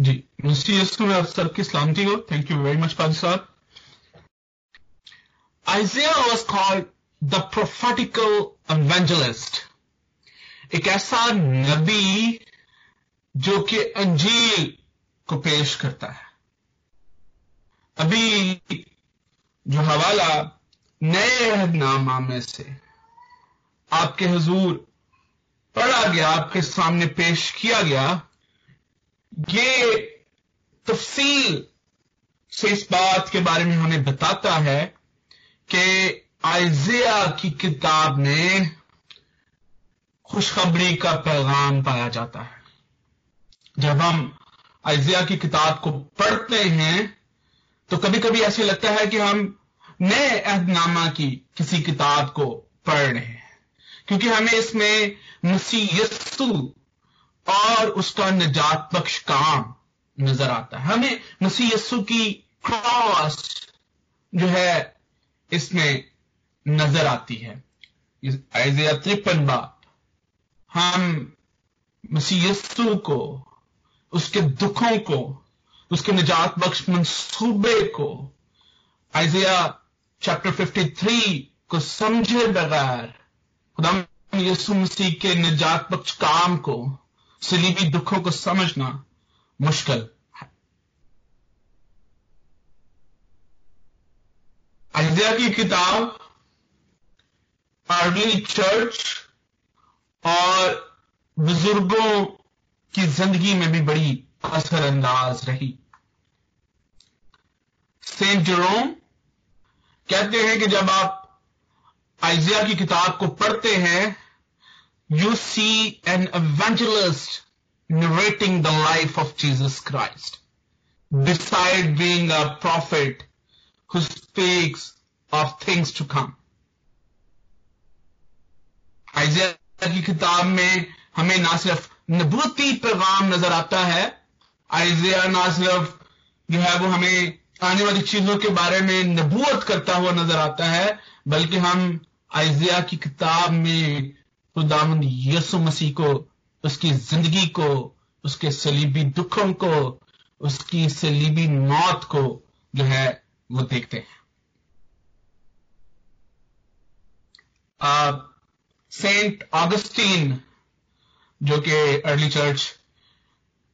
जी में आप सबकी सलामती हो। थैंक यू वेरी मच पाजी साहब Isaiah was called the prophetical evangelist. एक ऐसा नबी जो कि अंजील को पेश करता है। अभी जो हवाला नए अहदनामा में से आपके हजूर पढ़ा गया, आपके सामने पेश किया गया ये तफसील से इस बात के बारे में हमें बताता है कि आइजिया की किताब में खुशखबरी का पैगाम पाया जाता है। जब हम आइजिया की किताब को पढ़ते हैं तो कभी कभी ऐसे लगता है कि हम नए अहदनामा की किसी किताब को पढ़ रहे हैं। क्योंकि हमें इसमें मसीह यस्सु और उसका निजात बख्श काम नज़र आता है। हमें मसीह यस्सु की क्रॉस जो है, इसमें नज़र आती है। ऐजिया त्रिपन बाप हम मसीह यस्सु को, उसके दुखों को, उसके निजात बख्श मंसूबे को आइजिया चैप्टर 53 को समझे बगैर खुदा यसु मसीह के निजात बख्श काम को सलीबी दुखों को समझना मुश्किल है। आइजिया की किताब अर्ली चर्च और बुज़ुर्गों की ज़िंदगी में भी बड़ी असरअंदाज रही। सेंट जरोम कहते हैं कि जब आप आइजिया की किताब को पढ़ते हैं you see an evangelist narrating the life of Jesus Christ, beside being a prophet who speaks of things to come. Isaiah की किताब में हमें ना सिर्फ़ नबूती पैगाम नज़र आता है आइजिया ना सिर्फ़ जो है वो हमें आने वाली चीज़ों के बारे में नबूत करता हुआ नज़र आता है बल्कि हम आइजिया की किताब में खुदामंद यसु मसीह को, उसकी ज़िंदगी को, उसके सलीबी दुखों को, उसकी सलीबी मौत को जो है वो देखते हैं। सेंट ऑगस्टीन, जो कि अर्ली चर्च,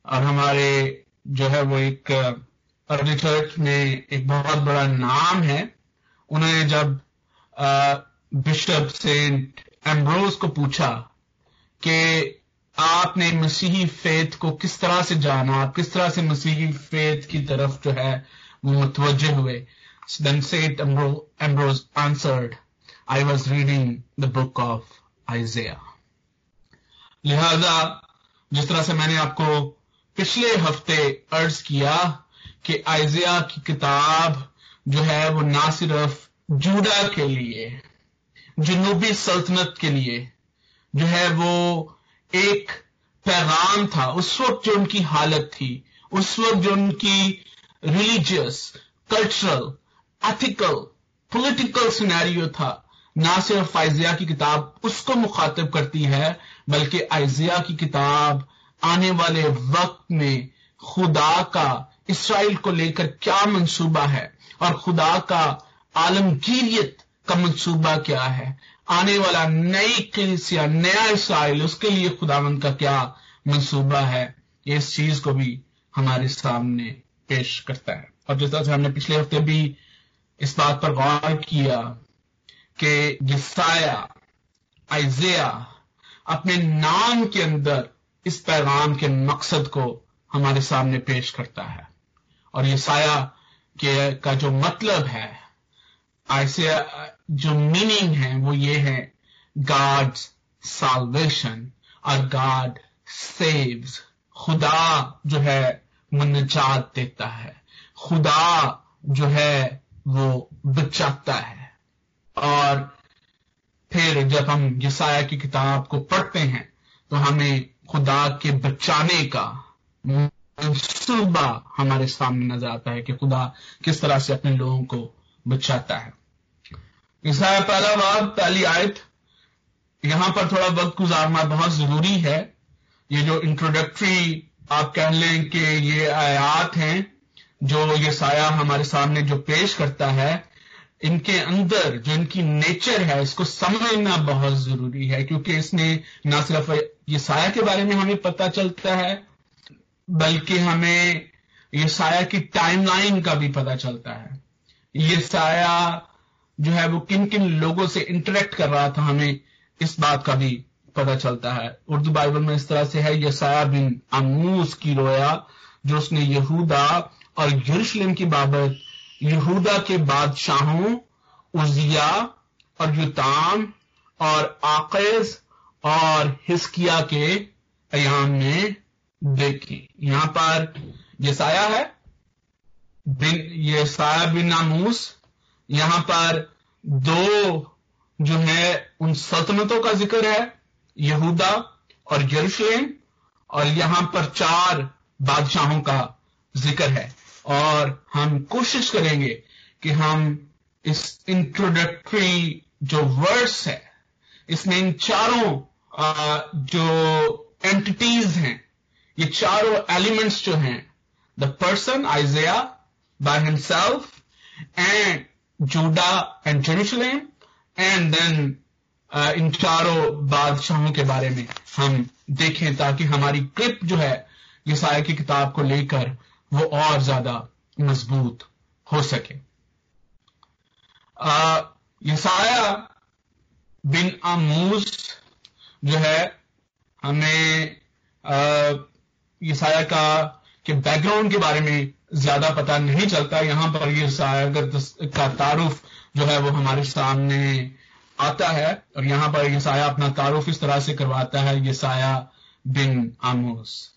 और हमारे जो है वो एक, अर्ली चर्च में एक बहुत बड़ा नाम है। उन्होंने जब बिशप सेंट एम्ब्रोज को पूछा कि आपने मसीही फेथ को किस तरह से जाना? आप किस तरह से मसीही फेथ की तरफ़ जो है वो मुतवजह हुए saint Ambrose answered I was reading the book of Isaiah लिहाजा, जिस तरह से मैंने आपको पिछले हफ़्ते अर्ज़ किया कि आइजिया की किताब जो है वो ना सिर्फ़ जूडा के लिए जनूबी सल्तनत के लिए जो है वो एक पैगाम था। उस वक्त जो उनकी हालत थी, उस वक्त जो उनकी religious cultural ethical political scenario था, ना सिर्फ़ आइजिया की किताब उसको मुखातिब करती है, बल्कि आइजिया की किताब आने वाले वक्त में खुदा का, इसराइल को लेकर क्या मंसूबा है? और खुदा का आलमगीरियत का मंसूबा क्या है? आने वाला नई कलिसिया नया इसराइल उसके लिए खुदावंद का क्या मंसूबा है? इस चीज़ को भी हमारे सामने पेश करता है। और जिस तरह से हमने पिछले हफ़्ते भी इस बात पर गौर किया कि यसाया, आइजिया अपने नाम के अंदर इस पैगाम के मकसद को हमारे सामने पेश करता है। और यसाया के का जो मतलब है ऐसे जो मीनिंग है, वो ये है गॉड्स साल्वेशन और गॉड सेव्स खुदा जो है वो देता है। खुदा जो है, वो बचाता है। और फिर जब हम यसाया की किताब को पढ़ते हैं तो हमें खुदा के बचाने का मंसूबा हमारे सामने नज़र आता है कि खुदा किस तरह से अपने लोगों को बचाता है। ईसाया पहला बार, पहली आयत, यहाँ पर थोड़ा वक्त गुजारना बहुत ज़रूरी है। ये जो इंट्रोडक्टरी आप कह लें कि ये आयात हैं, जो ये साया हमारे सामने जो पेश करता है, इनके अंदर जो इनकी नेचर है, इसको समझना बहुत ज़रूरी है, क्योंकि इसने ना सिर्फ़ ये साया के बारे में हमें पता चलता है, बल्कि हमें ये साया की टाइमलाइन का भी पता चलता है। ये साया जो है वो किन किन लोगों से इंटरेक्ट कर रहा था हमें इस बात का भी पता चलता है। उर्दू बाइबल में इस तरह से है, यसाया बिन अमूस की रोया, जो उसने यहूदा और यरूशलेम की बाबत, यहूदा के बादशाहों, उजिया और युताम और आकेज और हिस्किया के अयाम में देखी। यहाँ पर यसाया है, बिन ये साया बिन नामूस यहाँ पर दो जो है, उन सल्तनतों का ज़िक्र है, यहूदा और यरूशलेम, और यहाँ पर चार बादशाहों का ज़िक्र है। और हम कोशिश करेंगे कि हम इस इंट्रोडक्टरी जो वर्ड्स है, इसमें इन चारों जो एंटिटीज हैं, ये चारों एलिमेंट्स जो हैं the person Isaiah by himself and Judah and Jerusalem and then इन चारों बादशाहों के बारे में हम देखें ताकि हमारी क्लिप जो है ये साया की किताब को लेकर वो और ज़्यादा मज़बूत हो सके। ये साया बिन आमूस जो है, हमें ये साया का के बैकग्राउंड के बारे में ज़्यादा पता नहीं चलता। यहाँ पर ये सायागर का तारुफ जो है वो हमारे सामने आता है और यहाँ पर ये साया अपना तारुफ इस तरह से करवाता है, ये साया बिन आमूस।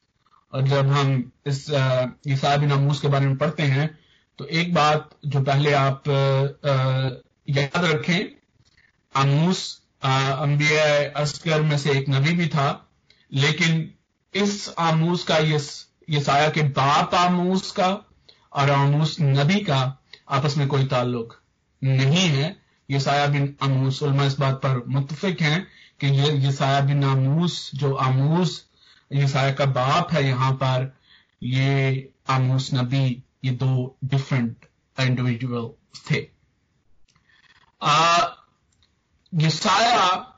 और जब हम इस ये साया बिन आमूस के बारे में पढ़ते हैं तो एक बात जो पहले आप याद रखें, आमूस अंबिया असगर में से एक नबी भी था, लेकिन इस आमूस का ये ये साया के बाप आमूस का और आमूस नबी का आपस में कोई ताल्लुक नहीं है। ये साया बिन आमूस उलमा इस बात पर मुतफिक हैं कि ये ये साया बिन आमूस जो आमूस ये साया का बाप है यहाँ पर ये आमूस नबी ये दो डिफरेंट इंडिविजुअल थे। आ, ये साया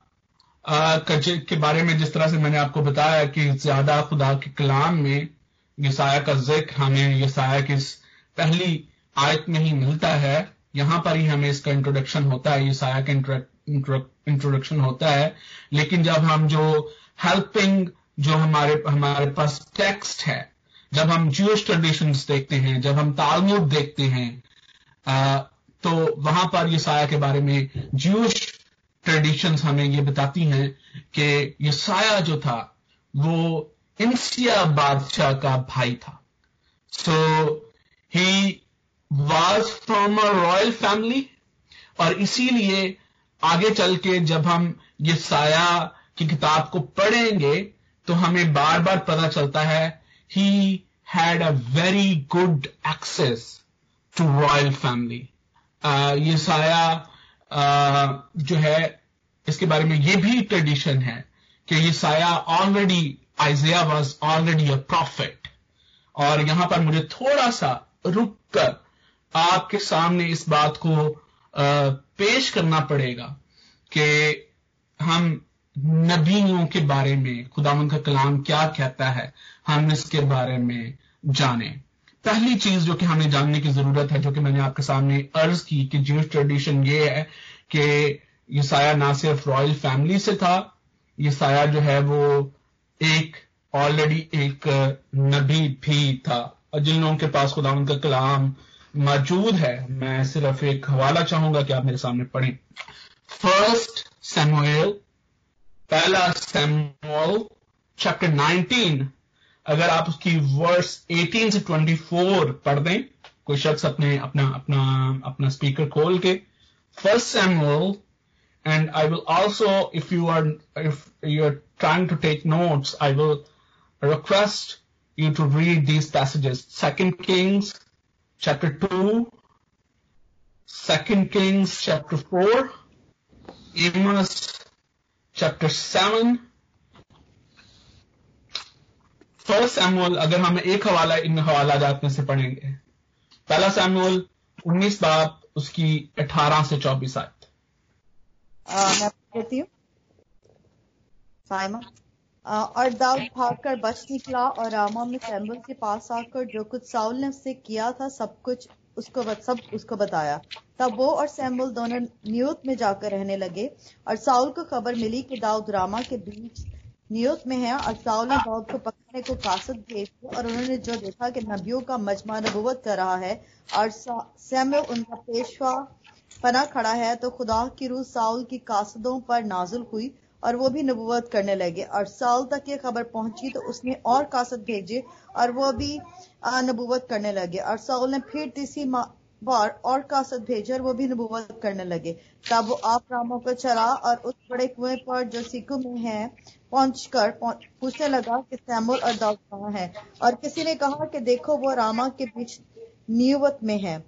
के बारे में जिस तरह से मैंने आपको बताया कि ज़्यादा खुदा के कलाम में यसाया का ज़िक्र हमें यसाया की पहली आयत में ही मिलता है। यहाँ पर ही हमें इसका इंट्रोडक्शन होता है यसाया का इंट्रोडक्शन होता है। लेकिन जब हम जो हेल्पिंग जो हमारे हमारे पास टेक्स्ट है जब हम जूश ट्रेडिशन देखते हैं जब हम तालमुद देखते हैं आ, तो वहाँ पर ये साया के बारे में जूश ट्रेडिशंस हमें ये बताती हैं कि ये साया जो था वो इंसिया बादशाह का भाई था। So he was from a royal family और इसीलिए आगे चल के जब हम ये साया की किताब को पढ़ेंगे तो हमें बार बार पता चलता है he had a very good access to royal family ये साया uh, जो है इसके बारे में ये भी ट्रेडिशन है कि ये साया already Isaiah was already a prophet और यहाँ पर मुझे थोड़ा सा रुक कर आपके सामने इस बात को पेश करना पड़ेगा कि हम नबियों के बारे में खुदावन का कलाम क्या कहता है, हम इसके बारे में जाने। पहली चीज़ जो कि हमें जानने की ज़रूरत है, जो कि मैंने आपके सामने अर्ज़ की कि ज्यूश ट्रेडिशन ये है कि ये साया ना सिर्फ़ रॉयल फैमिली से था ये साया जो है वो एक ऑलरेडी एक नबी भी था। और जिन लोगों के पास खुदा उनका कलाम मौजूद है, मैं सिर्फ़ एक हवाला चाहूँगा कि आप मेरे सामने पढ़ें। फ़र्स्ट सैमुएल पहला सैमुअल चैप्टर 19 अगर आप उसकी वर्स 18 से 24 पढ़ दें, कोई शख्स अपने, अपना अपना अपना स्पीकर खोल के। First Samuel and I will also, if you are, if you're trying to take notes, I will request you to read these passages. Second Kings chapter 2, Second Kings chapter 4, Amos chapter 7, first Samuel अगर हम एक हवाला इन हवाला जात में से पढ़ेंगे पहला सैमुअल उन्नीस बाप उसकी अठारह से चौबीस आयत मैं कहती हूँ। साइमा। और दाऊद भागकर बच निकला और रामा में सैमुअल के पास आकर जो कुछ साउल ने उससे किया था, सब कुछ उसको सब उसको बताया। तब वो और सैमुअल दोनों न्यूत में जाकर रहने लगे और साउल को खबर मिली कि दाऊद रामा के बीच न्यूत में है और साउल ने दाऊद को पकड़ने को कासद भेज और उन्होंने जो देखा कि नबियों का मजमा नबूवत कर रहा है और सैमुअल उनका पेशवा पना खड़ा है तो खुदा की रूह साउल की कासदों पर नाजुल हुई और वो भी नबूवत करने लगे। और साउल तक ये खबर पहुँची तो उसने और कासद भेजे और वो भी नबूवत करने लगे। और साउल ने फिर तीसरी बार और कासद भेजे और वो भी नबूवत करने लगे। तब वो आप रामों को चला और उस बड़े कुएँ पर जो सिक्कू में है पहुँच कर पूछने लगा कि सैमुल और दाऊद कहाँ है? और किसी ने कहा कि देखो, वो रामा के बीच नियुवत में है।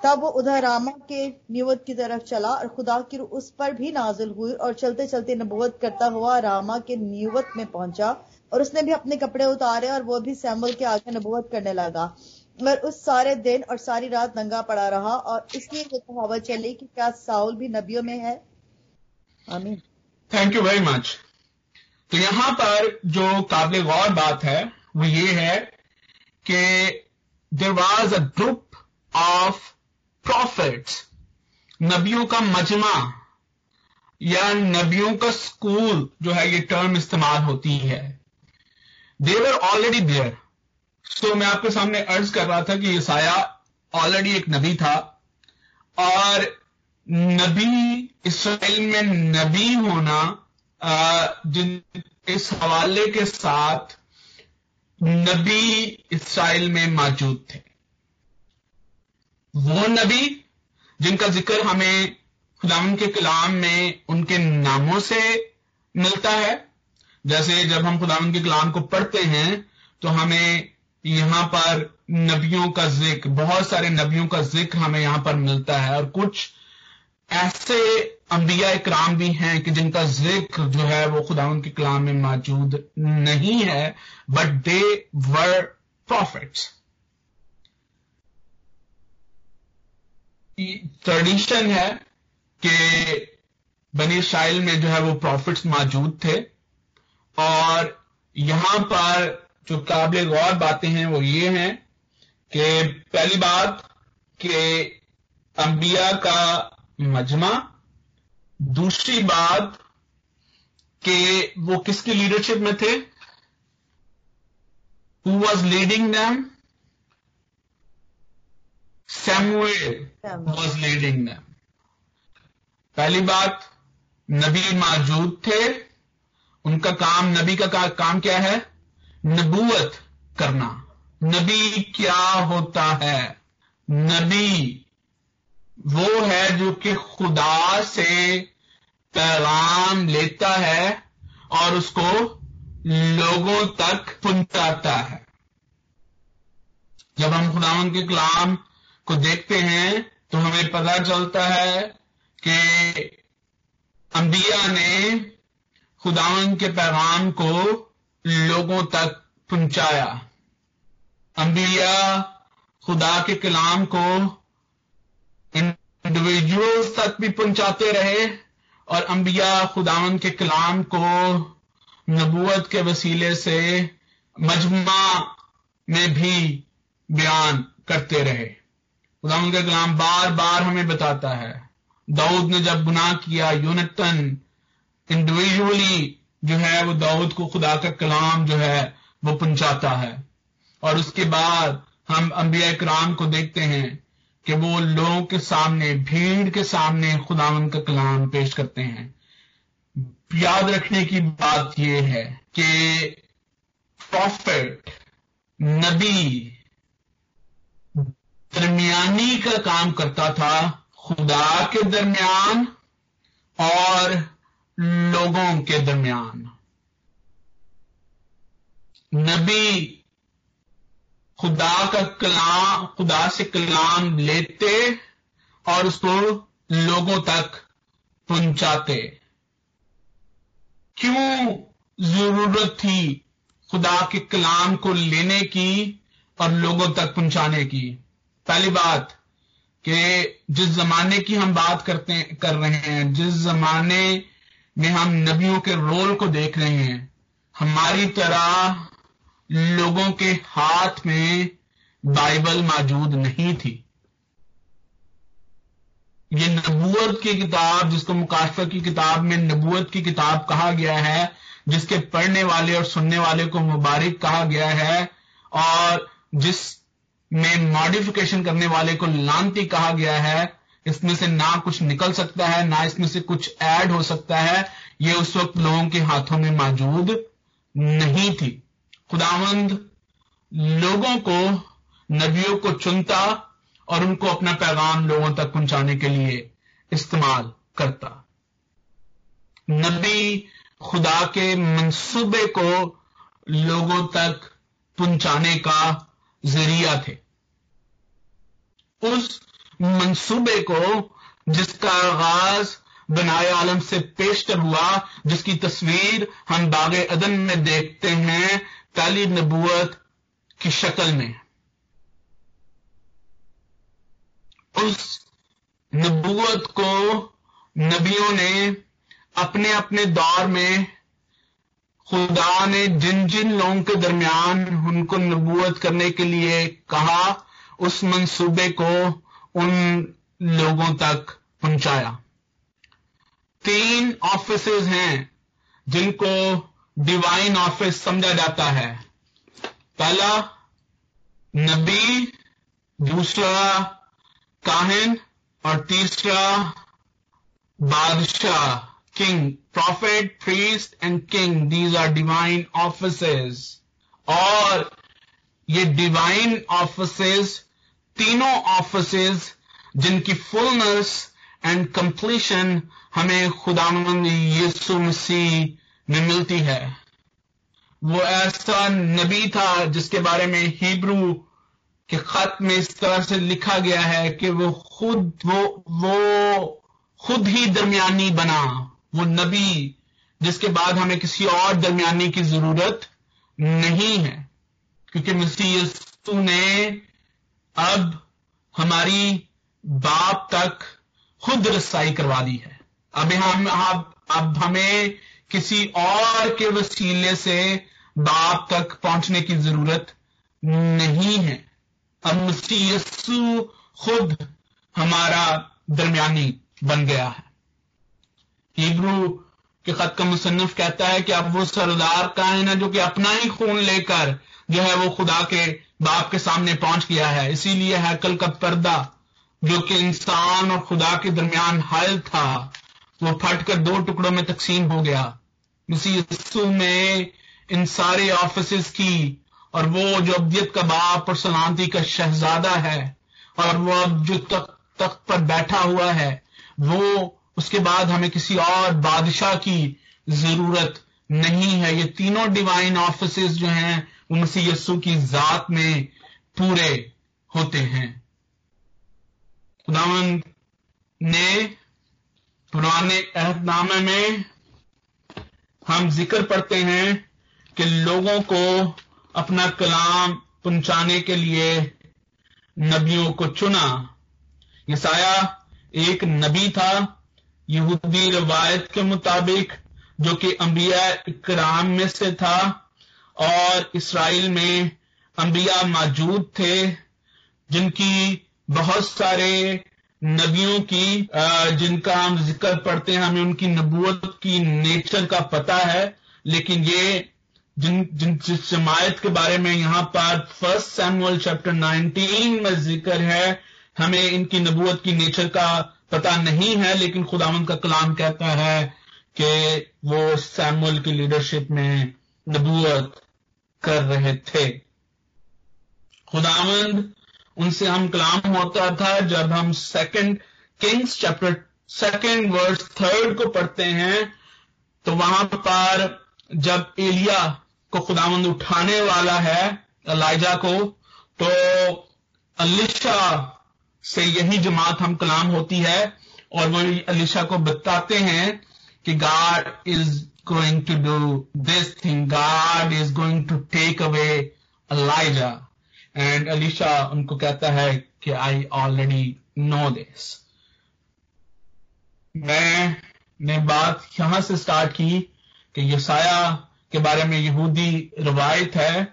तब वो उधर रामा के निवत की तरफ़ चला और खुदा की उस पर भी नाजिल हुई और चलते चलते नबूवत करता हुआ रामा के निवत में पहुँचा और उसने भी अपने कपड़े उतारे और वो भी सैमुल के आगे नबूवत करने लगा। मगर उस सारे दिन और सारी रात नंगा पड़ा रहा और इसलिए ये कहावत चली कि क्या साउल भी नबियों में है? आमीन। थैंक यू वेरी मच तो यहाँ पर जो काबिल गौर बात है, वो ये है कि there was a group of prophets नबियों का मजमा, या नबियों का स्कूल जो है ये टर्म इस्तेमाल होती है। देवर ऑलरेडी देयर सो मैं आपके सामने अर्ज़ कर रहा था कि ईसाया ऑलरेडी एक नबी था, और नबी, इसराइल में नबी होना जिन, इस हवाले के साथ नबी इसराइल में मौजूद थे। वो नबी जिनका ज़िक्र हमें खुदावन के कलाम में उनके नामों से मिलता है जैसे जब हम खुदावन के कलाम को पढ़ते हैं तो हमें यहाँ पर नबियों का ज़िक्र बहुत सारे नबियों का ज़िक्र हमें यहाँ पर मिलता है और कुछ ऐसे अंबिया इकराम भी हैं कि जिनका ज़िक्र जो है वो खुदावन के कलाम में मौजूद नहीं है but they were prophets tradition है कि बनी शाइल में जो है वो प्रॉफिट्स मौजूद थे और यहाँ पर जो काबिल गौर बातें हैं वो ये हैं कि पहली बात कि अंबिया का मजमा, दूसरी बात कि वो किसकी लीडरशिप में थे? Who was leading them Samuel was leading them पहली बात नबी मौजूद थे। उनका काम नबी का का, काम क्या है? नबूवत करना। नबी क्या होता है? नबी वो है जो कि खुदा से पैगाम लेता है और उसको लोगों तक पहुंचाता है। जब हम खुदावन के कलाम को देखते हैं तो हमें पता चलता है कि अंबिया ने खुदावन के पैगाम को लोगों तक पहुँचाया। अंबिया खुदा के कलाम को इंडिविजुअल्स तक भी पहुंचाते रहे और अंबिया खुदावन के कलाम को नबूत के वसीले से मजमा में भी बयान करते रहे। खुदावन का कलाम बार बार हमें बताता है। दाऊद ने जब गुनाह किया यूनतन इंडिविजुअली जो है, वो दाऊद को खुदा का कलाम जो है, वो पहुंचाता है। और उसके बाद हम अंबिया कराम को देखते हैं कि वो लोगों के सामने, भीड़ के सामने खुदावन का कलाम पेश करते हैं। याद रखने की बात यह है कि प्रॉफिट नबी दरमियानी का काम करता था खुदा के दरमियान और लोगों के दरमियान। नबी खुदा का कलाम, खुदा से कलाम लेते और उसको लोगों तक पहुंचाते। क्यों ज़रूरत थी खुदा के कलाम को लेने की और लोगों तक पहुँचाने की? पहली बात कि जिस जमाने की हम बात करते कर रहे हैं, जिस जमाने में हम नबियों के रोल को देख रहे हैं, हमारी तरह लोगों के हाथ में बाइबल मौजूद नहीं थी। ये नबूत की किताब, जिसको मुकाशफा की किताब में नबूत की किताब कहा गया है, जिसके पढ़ने वाले और सुनने वाले को मुबारक कहा गया है, और जिस में मॉडिफिकेशन करने वाले को लांती कहा गया है। इसमें से ना कुछ निकल सकता है, ना इसमें से कुछ ऐड हो सकता है। ये उस वक्त लोगों के हाथों में मौजूद नहीं थी। खुदावंद लोगों को, नबियों को चुनता और उनको अपना पैगाम लोगों तक पहुँचाने के लिए इस्तेमाल करता। नबी खुदा के मंसूबे को लोगों तक पहुँचाने का ज़रिया थे। उस मंसूबे को जिसका आगाज़ बनाए आलम से पेशतर हुआ, जिसकी तस्वीर हम बाग अदन में देखते हैं, पहली नबूत की शक्ल में। उस नबूत को नबियों ने अपने अपने दौर में खुदा ने जिन जिन लोगों के दरमियान उनको नबूत करने के लिए कहा, उस मंसूबे को उन लोगों तक पहुँचाया। तीन ऑफ़िस हैं जिनको डिवाइन ऑफ़िस समझा जाता है। पहला, नबी, दूसरा, काहिन और तीसरा, बादशाह, king. Prophet priest and king these are divine offices और ये डिवाइन ऑफिसेस तीनों ऑफिसेस जिनकी फुलनेस एंड कंप्लीशन हमें खुदामंद यीशु मसीह में मिलती है। वो ऐसा नबी था जिसके बारे में हिब्रू के खत में इस तरह से लिखा गया है कि वो खुद, वो वो खुद ही दरमियानी बना। वो नबी जिसके बाद हमें किसी और दरमियानी की ज़रूरत नहीं है। क्योंकि मसीह ने अब हमारी बाप तक खुद रसाई करवा दी है। अब हम अब, अब हमें किसी और के वसीले से बाप तक पहुँचने की ज़रूरत नहीं है। अब मसीह यस्सु खुद हमारा दरमियानी बन गया है। हिब्रू के खत का मुसन्फ कहता है कि अब वो सरदार का है ना जो कि अपना ही खून लेकर जो है वो खुदा के बाप के सामने पहुँच गया है। इसीलिए हैकल का पर्दा जो कि इंसान और खुदा के दरमियान हायल था, वो फटकर दो टुकड़ों में तकसीम हो गया। यस्सु में इन सारे ऑफ़िस की और वो जो अब्दियत का बाप और सलामती का शहजादा है और वो अब जो तख्त पर बैठा हुआ है, वो उसके बाद हमें किसी और बादशाह की ज़रूरत नहीं है। ये तीनों डिवाइन ऑफ़िस जो हैं वो मसीह यस्सु की जात में पूरे होते हैं। खुदावंद ने पुराने अहदनामे में हम ज़िक्र पढ़ते हैं कि लोगों को अपना कलाम पहुँचाने के लिए नबियों को चुना। यसाया एक नबी था यहूदी रवायत के मुताबिक, जो कि अंबिया इकराम में से था और इसराइल में अंबिया मौजूद थे, जिनकी बहुत सारे नबियों की जिनका हम ज़िक्र पढ़ते हैं, हमें उनकी नबूत की नेचर का पता है, लेकिन ये जिन जिन, जिस जमायत के बारे में यहाँ पर फ़र्स्ट सैमुअल चैप्टर 19 में ज़िक्र है, हमें इनकी नबूत की नेचर का पता नहीं है, लेकिन खुदावंद का कलाम कहता है कि वो सैमुअल की लीडरशिप में नबूत कर रहे थे। खुदावंद उनसे हम कलाम होता था, जब हम second Kings chapter second verse third को पढ़ते हैं तो वहाँ पर जब एलिया को खुदावंद उठाने वाला है अलाइजा को तो अलिशा से यही जमात हम कलाम होती है और वो अलिशा को बताते हैं कि God is going to do this thing. God is going to take away Elijah. And Elisha उनको कहता है कि I already know this. मैं ने बात यहाँ से स्टार्ट की कि यसाया के बारे में यहूदी रवायत है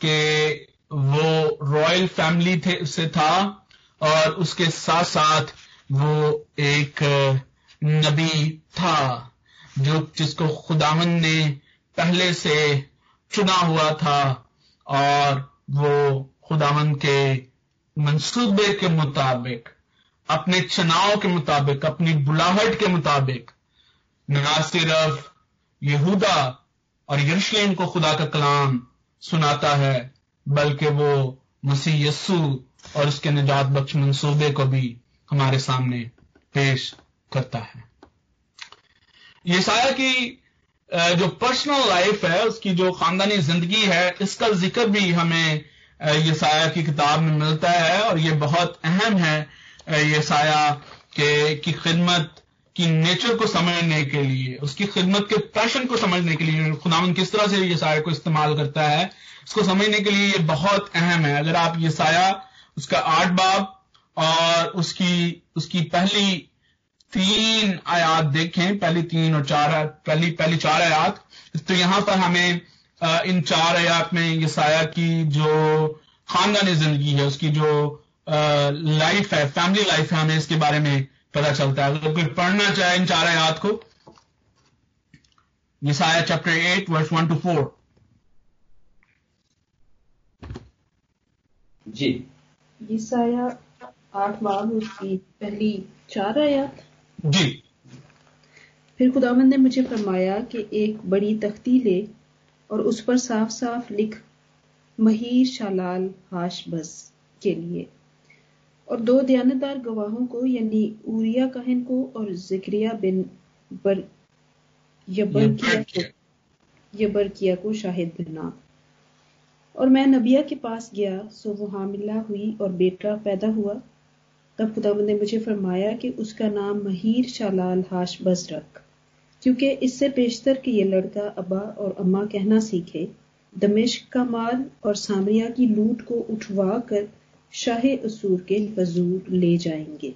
कि वो रॉयल फैमिली थे, से था और उसके साथ साथ वो एक नबी था, जो जिसको खुदावन ने पहले से चुना हुआ था और वो खुदावन के मंसूबे के मुताबिक, अपने चुनाव के मुताबिक, अपनी बुलाहट के मुताबिक न सिर्फ़ यहूदा और यरूशलेम को खुदा का कलाम सुनाता है, बल्कि वो मसीह यस्सु और उसके निजात बख्श मंसूबे को भी हमारे सामने पेश करता है। यसाया की जो पर्सनल लाइफ है, उसकी जो खानदानी ज़िंदगी है, इसका ज़िक्र भी हमें यसाया की किताब में मिलता है और ये बहुत अहम है यसाया के, की खिदमत की नेचर को समझने के लिए, उसकी खिदमत के पैशन को समझने के लिए, खुदावन किस तरह से ये साया को इस्तेमाल करता है इसको समझने के लिए ये बहुत अहम है। अगर आप ये साया उसका आठ बाब और उसकी उसकी पहली तीन आयात देखें, पहली तीन और चार पहली पहली चार आयात। तो यहाँ पर हमें इन चार आयात में ये की जो खानदानी ज़िंदगी है, उसकी जो लाइफ है फैमिली लाइफ है, हमें इसके बारे में पता चलता है। अगर कोई पढ़ना चाहे इन चार आयात को, यसाया chapter eight verse one two four जी। आठ बाब उसकी पहली चार आयात। जी। फिर खुदावंद ने मुझे फरमाया कि एक बड़ी तख्ती ले और उस पर साफ़ साफ़ लिख महीर शालाल हाश बस के लिए। और दो दयानतदार गवाहों को यानी उरिया कहन को और जिक्रिया बिन बर यबरकिया को यबरकिया को शाहिद बना और मैं नबिया के पास गया, सो वो हामिला हुई और बेटा पैदा हुआ। तब खुदाबंद ने मुझे फरमाया कि उसका नाम महीर शालाल हाश बस रख क्योंकि इससे पेशतर कि ये लड़का अबा और अम्मा कहना सीखे। दमिश्क का माल और सामरिया की लूट को उठवा कर शाह असूर के वजूर ले जाएँगे।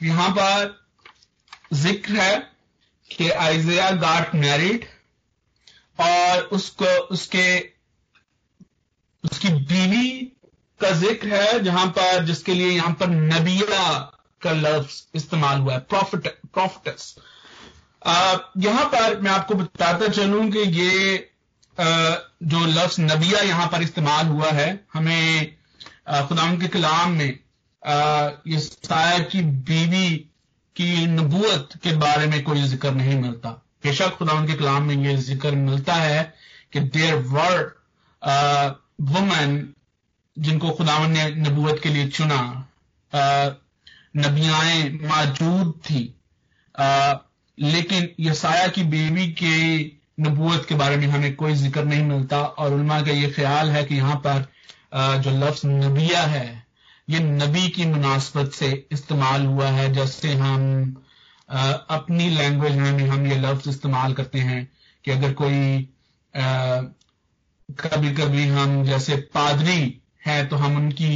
यहाँ पर ज़िक्र है कि आइजिया गाट मैरिड और उसको, उसके, उसकी बीवी का ज़िक्र है, जहाँ पर, जिसके लिए यहाँ पर नबिया का लफ्ज इस्तेमाल हुआ है प्रॉफिट प्रॉफिटस यहाँ पर मैं आपको बताता चलूँ कि ये जो लफ्ज नबिया यहाँ पर इस्तेमाल हुआ है, हमें खुदा के कलाम में ये साया की बीवी की नबूत के बारे में कोई ज़िक्र नहीं मिलता। बेशक खुदा के कलाम में ये ज़िक्र मिलता है कि देर वर वुमेन जिनको खुदावन ने नबूत के लिए चुना नबियाएँ मौजूद थी। आ, लेकिन यसाया की बीवी के नबूत के बारे में हमें कोई ज़िक्र नहीं मिलता और उलमा का ये ख्याल है कि यहाँ पर जो लफ्ज नबिया है ये नबी की मुनासबत से इस्तेमाल हुआ है जैसे हम अपनी लैंग्वेज में हम ये लफ्ज इस्तेमाल करते हैं कि अगर कोई कभी कभी हम जैसे पादरी है तो हम उनकी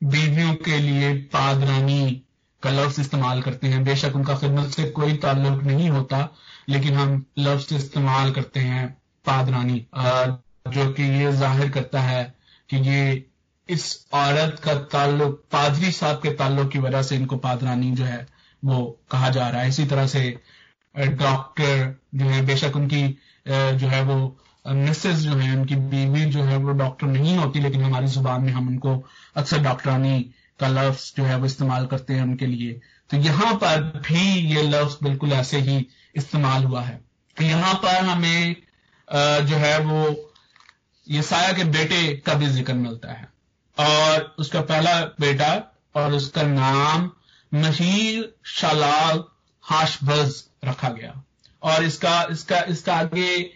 बीवियों के लिए पादरानी का लफ्ज इस्तेमाल करते हैं। बेशक उनका खिदमत से कोई ताल्लुक नहीं होता, लेकिन हम लफ्ज इस्तेमाल करते हैं पादरानी। जो कि ये ज़ाहिर करता है कि ये इस औरत का ताल्लुक, पादरी साहब के ताल्लुक की वजह से इनको पादरानी जो है वो कहा जा रहा है। इसी तरह से डॉक्टर जो है, बेशक उनकी जो है वो मिसेस जो है, उनकी बीवी जो है, वो डॉक्टर नहीं होती, लेकिन हमारी ज़ुबान में हम उनको अक्सर डॉक्टरानी का लफ्ज जो है वो इस्तेमाल करते हैं उनके लिए। तो यहाँ पर भी ये लफ्ज बिल्कुल ऐसे ही इस्तेमाल हुआ है। तो यहाँ पर हमें जो है वो, ये साया के बेटे का भी ज़िक्र मिलता है। और उसका पहला बेटा और उसका नाम महीर, शलाल हाशबज रखा गया। और इसका इसका इसका आगे,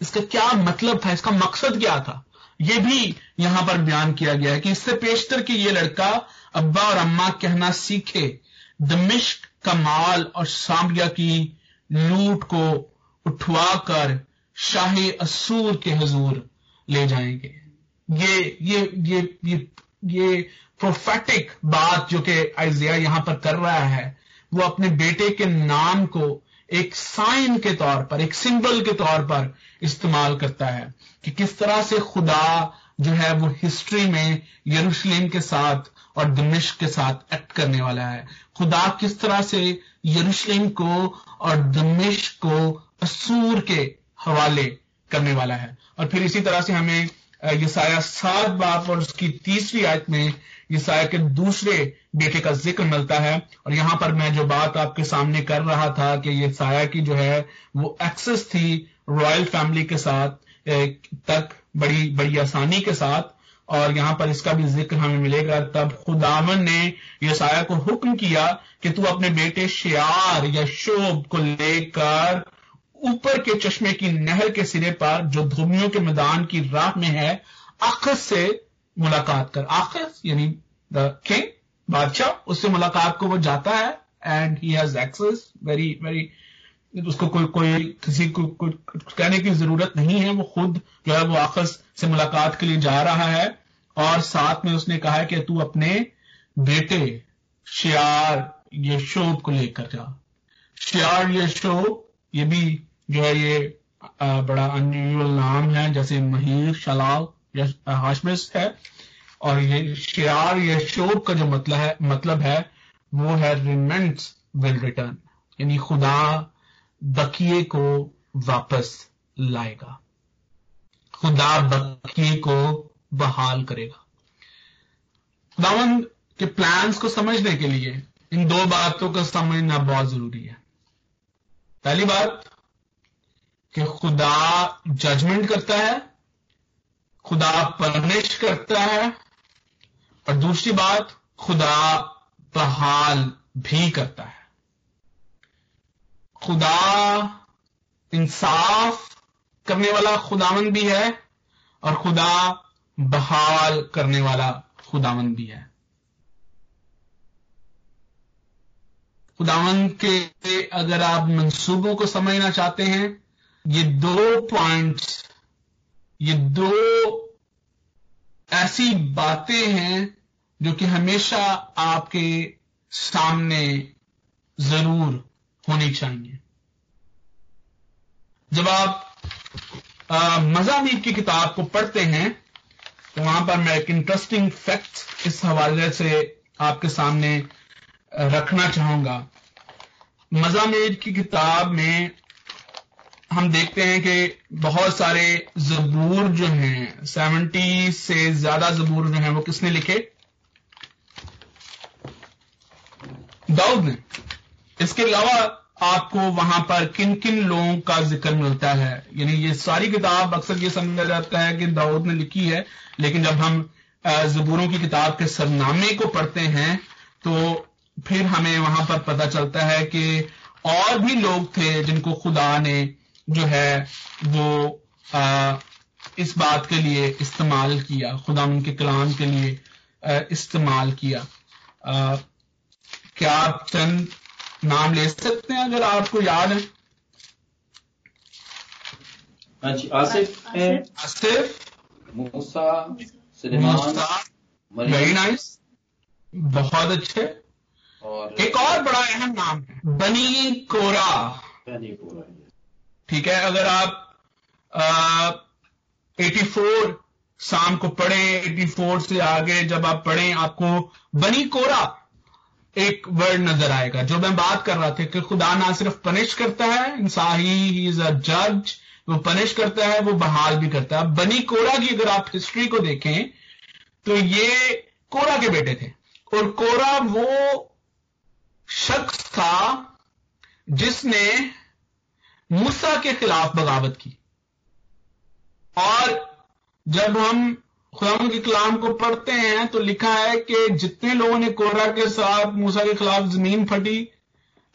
इसका क्या मतलब था? इसका मकसद क्या था? यह भी यहाँ पर बयान किया गया है कि इससे पेशतर कि यह लड़का अब्बा और अम्मा कहना सीखे, दमिश्क का माल और साम्रिया की लूट को उठवाकर शाही असूर के हजूर ले जाएँगे। ये ये ये ये ये प्रोफेटिक बात जो कि आइजिया यहाँ पर कर रहा है, वो अपने बेटे के नाम को एक साइन के तौर पर, एक सिंबल के तौर पर इस्तेमाल करता है कि किस तरह से खुदा जो है वो हिस्ट्री में यरूशलेम के साथ और दमिश्क के साथ एक्ट करने वाला है। खुदा किस तरह से यरूशलेम को और दमिश्क को असूर के हवाले करने वाला है। और फिर इसी तरह से हमें यसाया सात बाप और उसकी तीसरी आयत में यसाया के दूसरे बेटे का ज़िक्र मिलता है। और यहाँ पर मैं जो बात आपके सामने कर रहा था कि ये साया की जो है, वो एक्सेस थी रॉयल फैमिली के साथ तक बड़ी बड़ी आसानी के साथ। और यहाँ पर इसका भी ज़िक्र हमें मिलेगा। तब खुदावन ने यसाया को हुक्म किया कि तू अपने बेटे शियार या शोभ को लेकर ऊपर के चश्मे की नहर के सिरे पर जो धूमियों के मैदान की राह में है आखस से मुलाकात कर। आखस यानी द किंग बादशाह, उससे मुलाकात को वो जाता है and he has access very very उसको कोई कोई किसी को, कोई कहने की ज़रूरत नहीं है, वो खुद जो है वो आखस से मुलाकात के लिए जा रहा है, और साथ में उसने कहा है कि तू अपने बेटे शियार यशोब को लेकर जा। शियार यशोब, ये भी जो है ये बड़ा अनयूजल नाम है, जैसे महीर शलाल या हाशमिस है। और ये शियार यशोब का जो मतलब है मतलब है, वो है रिमेंट्स विल रिटर्न यानी खुदा बकिए को वापस लाएगा। खुदा बकिए को बहाल करेगा। खुदावन के प्लान्स को समझने के लिए इन दो बातों का समझना बहुत ज़रूरी है। पहली बात कि खुदा जजमेंट करता है, खुदा परनिश करता है, और दूसरी बात, खुदा बहाल भी करता है। खुदा इंसाफ करने वाला खुदावन भी है, और खुदा बहाल करने वाला खुदावन भी है। खुदावन के अगर आप मंसूबों को समझना चाहते हैं ये दो पॉइंट्स, ये दो ऐसी बातें हैं जो कि हमेशा आपके सामने ज़रूर होनी चाहिए। जब आप मजामी की किताब को पढ़ते हैं तो वहाँ पर मैं एक इंटरेस्टिंग फैक्ट इस हवाले से आपके सामने रखना चाहूँगा। मजामीर की किताब में हम देखते हैं कि बहुत सारे जबूर जो हैं सेवेंटी से ज़्यादा जबूर जो हैं, वो किसने लिखे? दाऊद ने। इसके अलावा आपको वहाँ पर किन किन लोगों का ज़िक्र मिलता है? यानी ये सारी किताब अक्सर ये समझा जाता है कि दाऊद ने लिखी है, लेकिन जब हम जबूरों की किताब के सरनामे को पढ़ते हैं तो फिर हमें वहाँ पर पता चलता है कि और भी लोग थे जिनको खुदा ने जो है वो आ, इस बात के लिए इस्तेमाल किया खुदा उनके कलाम के लिए इस्तेमाल किया। आ, क्या आप चंद नाम ले सकते हैं अगर आपको याद है? हाँ आसिफ आसिफ। मूसा वेरी नाइस बहुत अच्छे। और एक और बड़ा अहम नाम है बनी कोरा। बनी कोरा ठीक है? अगर आप एटी फोर शाम को पढ़े 84 से आगे जब आप पढ़ें, आपको बनी कोरा एक वर्ड नज़र आएगा। जो मैं बात कर रहा था कि खुदा ना सिर्फ़ पनिश करता है, इंसाही ही इज़ अ जज वो पनिश करता है, वो बहाल भी करता है। बनी कोरा की अगर आप हिस्ट्री को देखें तो ये कोरा के बेटे थे। और कोरा वो शख्स था जिसने मूसा के खिलाफ बगावत की। और जब हम खुदा के कलाम को पढ़ते हैं तो लिखा है कि जितने लोगों ने कोरा के साथ मूसा के खिलाफ ज़मीन फटी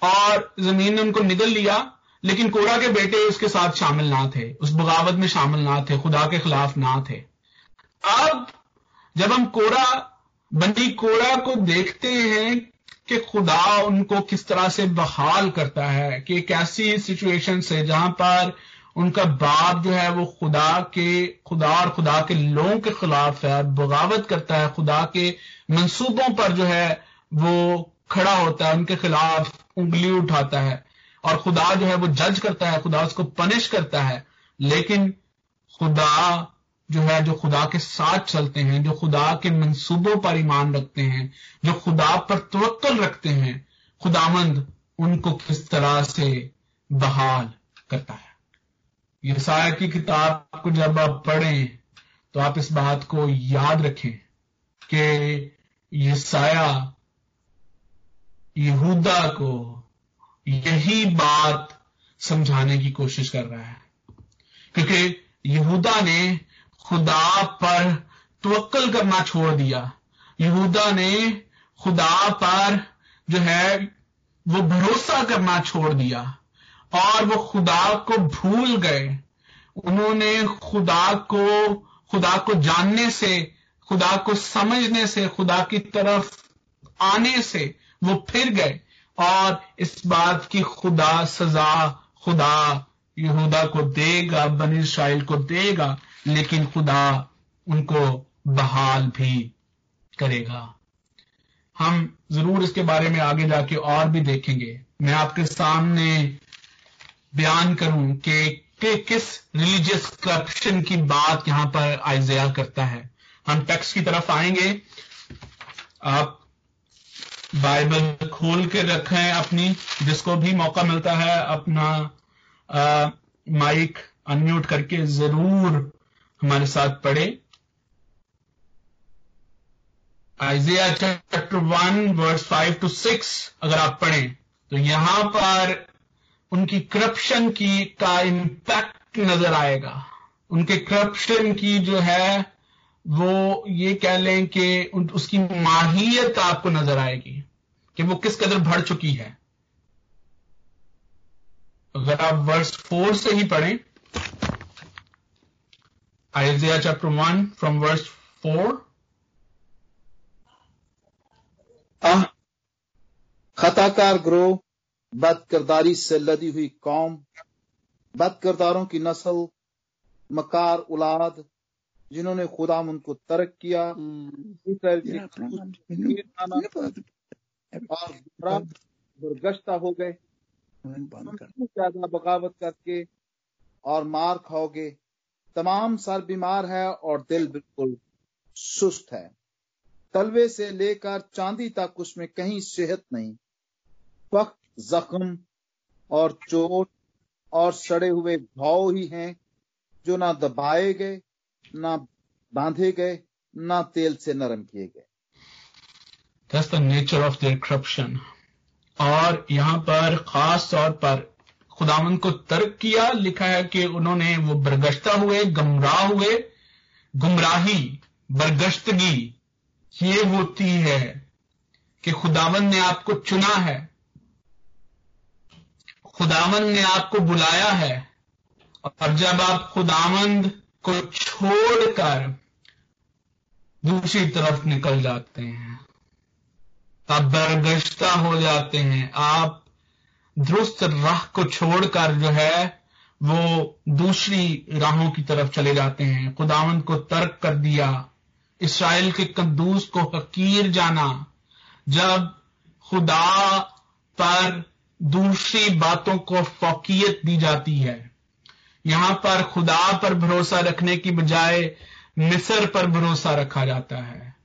और ज़मीन ने उनको निगल लिया, लेकिन कोरा के बेटे उसके साथ शामिल ना थे, उस बगावत में शामिल ना थे, खुदा के खिलाफ ना थे। अब जब हम कोरा बंदी कोरा को देखते हैं कि खुदा उनको किस तरह से बहाल करता है, कि एक ऐसी सिचुएशन से जहाँ पर उनका बाप जो है वो खुदा के, खुदा और खुदा के लोगों के खिलाफ है, बगावत करता है, खुदा के मंसूबों पर जो है वो खड़ा होता है, उनके खिलाफ उंगली उठाता है और खुदा जो है वो जज करता है, खुदा उसको पनिश करता है। लेकिन खुदा जो है, जो खुदा के साथ चलते हैं, जो खुदा के मंसूबों पर ईमान रखते हैं, जो खुदा पर तवक्ल रखते हैं, खुदामंद उनको किस तरह से बहाल करता है? यसाया की किताब को जब आप पढ़ें तो आप इस बात को याद रखें कि यसाया यहूदा को यही बात समझाने की कोशिश कर रहा है। क्योंकि यहूदा ने खुदा पर तवक्ल करना छोड़ दिया। यहूदा ने खुदा पर जो है, वो भरोसा करना छोड़ दिया और वो खुदा को भूल गए। उन्होंने खुदा को खुदा को जानने से, खुदा को समझने से, खुदा की तरफ़ आने से वो फिर गए और इस बात की खुदा सजा खुदा यहूदा को देगा, बन इसराइल को देगा। लेकिन खुदा उनको बहाल भी करेगा। हम ज़रूर इसके बारे में आगे जाके और भी देखेंगे। मैं आपके सामने बयान करूँ कि, कि किस रिलीजियस करप्शन की बात यहाँ पर आइजिया करता है। हम टेक्स्ट की तरफ़ आएँगे। आप बाइबल खोल के रखें अपनी जिसको भी मौका मिलता है अपना माइक अनम्यूट करके ज़रूर हमारे साथ पढ़े। Isaiah chapter one verse five two six अगर आप पढ़ें तो यहाँ पर उनकी करप्शन की का इंपैक्ट नज़र आएगा। उनके करप्शन की जो है, वो ये कह लें कि उसकी माहियत आपको नज़र आएगी कि वो किस कदर बढ़ चुकी है। अगर आप वर्स फोर से ही पढ़ें Isaiah chapter 1 from verse 4. आह खताकार ग्रोह बद किरदारी से लदी हुई कौम बद किरदारों की नस्ल मकार उलाद जिन्होंने खुदा उनको तरक किया और दुर्गश्ता हो गए। ज़्यादा बगावत करके और मार खाओगे? तमाम सर बीमार है और दिल बिल्कुल सुस्त है। तलवे से लेकर चांदी तक उसमें कहीं सेहत नहीं। वक्त जख्म और चोट और सड़े हुए घाव ही हैं जो ना दबाए गए, ना बांधे गए, ना तेल से नरम किए गए। नेचर ऑफ़ nature करप्शन और यहाँ पर खास तौर पर खुदावन को तर्क किया, लिखा है कि उन्होंने वो बरगश्ता हुए, गमराह हुए, गुमराही, बरगश्तगी, ये होती है कि खुदावन ने आपको चुना है। खुदावन ने आपको बुलाया है। और जब आप खुदावंद को छोड़कर दूसरी तरफ़ निकल जाते हैं आप बरगश्ता हो जाते हैं। आप दुरुस्त राह को छोड़कर जो है, वो दूसरी राहों की तरफ़ चले जाते हैं। खुदावंद को तर्क कर दिया। इसराइल के कद्दूस को हकीर जाना। जब खुदा पर दूसरी बातों को फौकियत दी जाती है। यहाँ पर खुदा पर भरोसा रखने की बजाय मिस्र पर भरोसा रखा जाता है।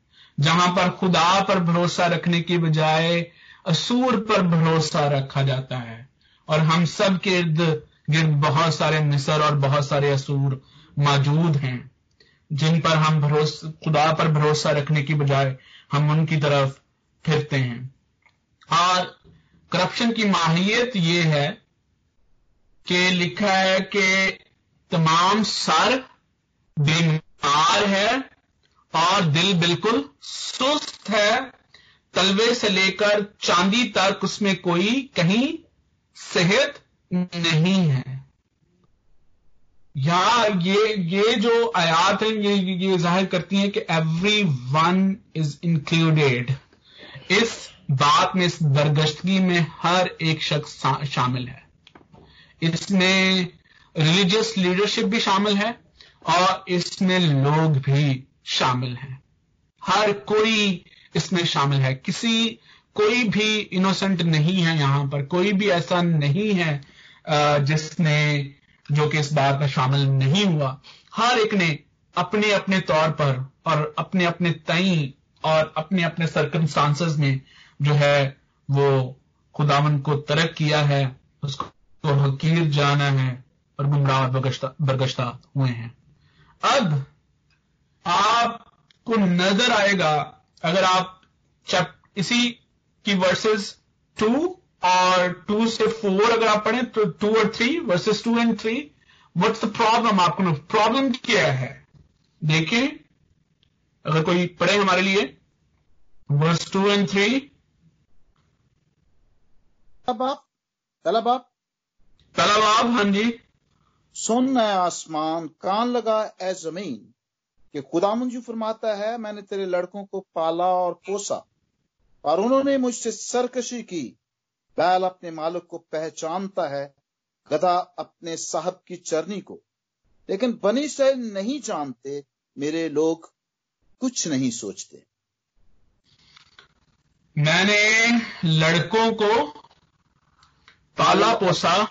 जहाँ पर खुदा पर भरोसा रखने की बजाय असूर पर भरोसा रखा जाता है। और हम सब के इर्द गिर्द बहुत सारे मिसर और बहुत सारे असूर मौजूद हैं, जिन पर हम भरोसा, खुदा पर भरोसा रखने की बजाय हम उनकी तरफ़ फिरते हैं। और करप्शन की माहियत यह है कि लिखा है कि तमाम सर बीमार है और दिल बिल्कुल सुस्त है। तलवे से लेकर चांदी तक उसमें कोई कहीं सेहत नहीं है। या ये ये जो आयात हैं, ये ये ज़ाहिर करती हैं कि एवरी वन इज़ इंक्लूडेड इस बात में, इस बरगश्तगी में हर एक शख्स शामिल है। इसमें रिलीजियस लीडरशिप भी शामिल है और इसमें लोग भी शामिल हैं। हर कोई इसमें शामिल है। किसी, कोई भी इनोसेंट नहीं है यहाँ पर, कोई भी ऐसा नहीं है जिसने, जो कि इस बार का शामिल नहीं हुआ। हर एक ने अपने अपने तौर पर और अपने अपने तई और अपने अपने सर्कमस्टांसेस में जो है वो खुदावन को तरक किया है, उसको तो हकीर जाना है और गुमराह बरगश्ता हुए हैं। अब आपको नज़र आएगा अगर आप चैप इसी की वर्सेस टू और टू से फोर अगर आप पढ़ें तो टू और three verses two and three what's the problem आपको प्रॉब्लम क्या है? देखें अगर कोई पढ़े हमारे लिए वर्स टू एंड थ्री बाप पहला बाप हाँ जी। सुन है आसमान कान लगा ए ज़मीन। कि खुदा मुझे फरमाता है, मैंने तेरे लड़कों को पाला और पोसा, और उन्होंने मुझसे सरकशी की। बैल अपने मालिक को पहचानता है गधा अपने साहब की चरनी को। लेकिन बनी इसराइल नहीं जानते, मेरे लोग कुछ नहीं सोचते। मैंने लड़कों को पाला, पोसा,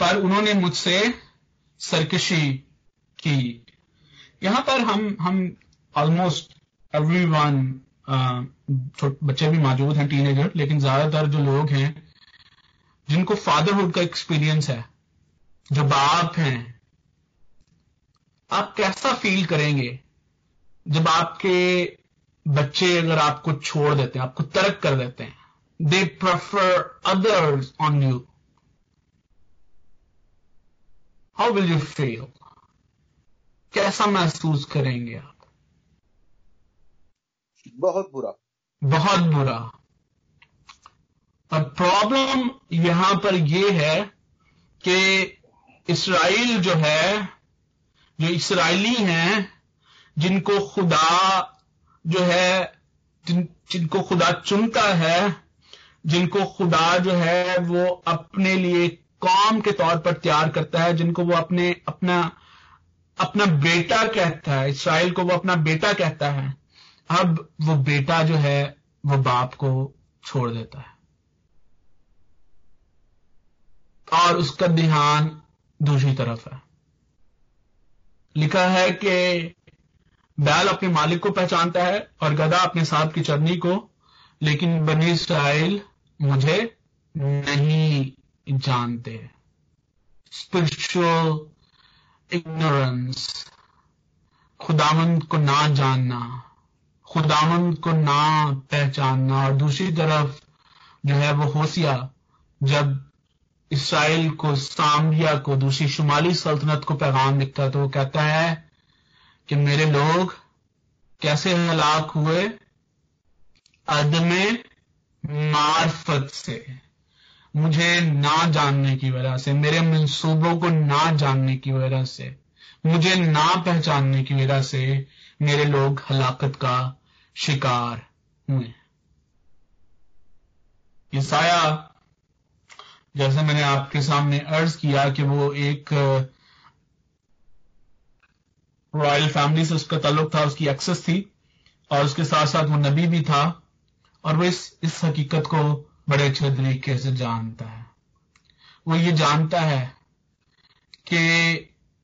पर उन्होंने मुझसे सरकशी की। यहाँ पर हम हम ऑलमोस्ट एवरी वन बच्चे भी मौजूद हैं टीनेजर लेकिन ज़्यादातर जो लोग हैं, जिनको फादरहुड का एक्सपीरियंस है, जो बाप हैं, आप कैसा फील करेंगे? जब आपके बच्चे अगर आपको छोड़ देते हैं, आपको तर्क कर देते हैं they prefer others on you how will you feel कैसा महसूस करेंगे आप? बहुत बुरा। बहुत बुरा। अब प्रॉब्लम यहाँ पर यह है कि इसराइल जो है जो इसराइली हैं जिनको खुदा जो है जिन, जिनको खुदा चुनता है जिनको खुदा जो है वो अपने लिए कौम के तौर पर तैयार करता है जिनको वो अपने अपना अपना बेटा कहता है, इसराइल को वो अपना बेटा कहता है, अब वो बेटा जो है, वो बाप को छोड़ देता है। और उसका ध्यान दूसरी तरफ़ है। लिखा है कि बैल अपने मालिक को पहचानता है और गधा अपने साहब की चरनी को, लेकिन बनी इसराइल मुझे नहीं जानते। स्पिरिचुअल इग्नोरेंस खुदावंद को ना जानना, खुदावंद को ना पहचानना। और दूसरी तरफ़ जो है वो होसिया जब इसराइल को, साम्बिया को, दूसरी शुमाली सल्तनत को पैगाम लिखता है तो वो कहता है कि मेरे लोग कैसे हलाक हुए? अदम मार्फत से। मुझे ना जानने की वजह से, मेरे मंसूबों को ना जानने की वजह से, मुझे ना पहचानने की वजह से मेरे लोग हलाकत का शिकार हुए। ईसाया जैसे मैंने आपके सामने अर्ज़ किया कि वो एक रॉयल फैमिली से उसका ताल्लुक था, उसकी एक्सेस थी, और उसके साथ साथ वो नबी भी था, और वो इस इस हकीकत को बड़े अच्छे तरीके से जानता है। वो ये जानता है कि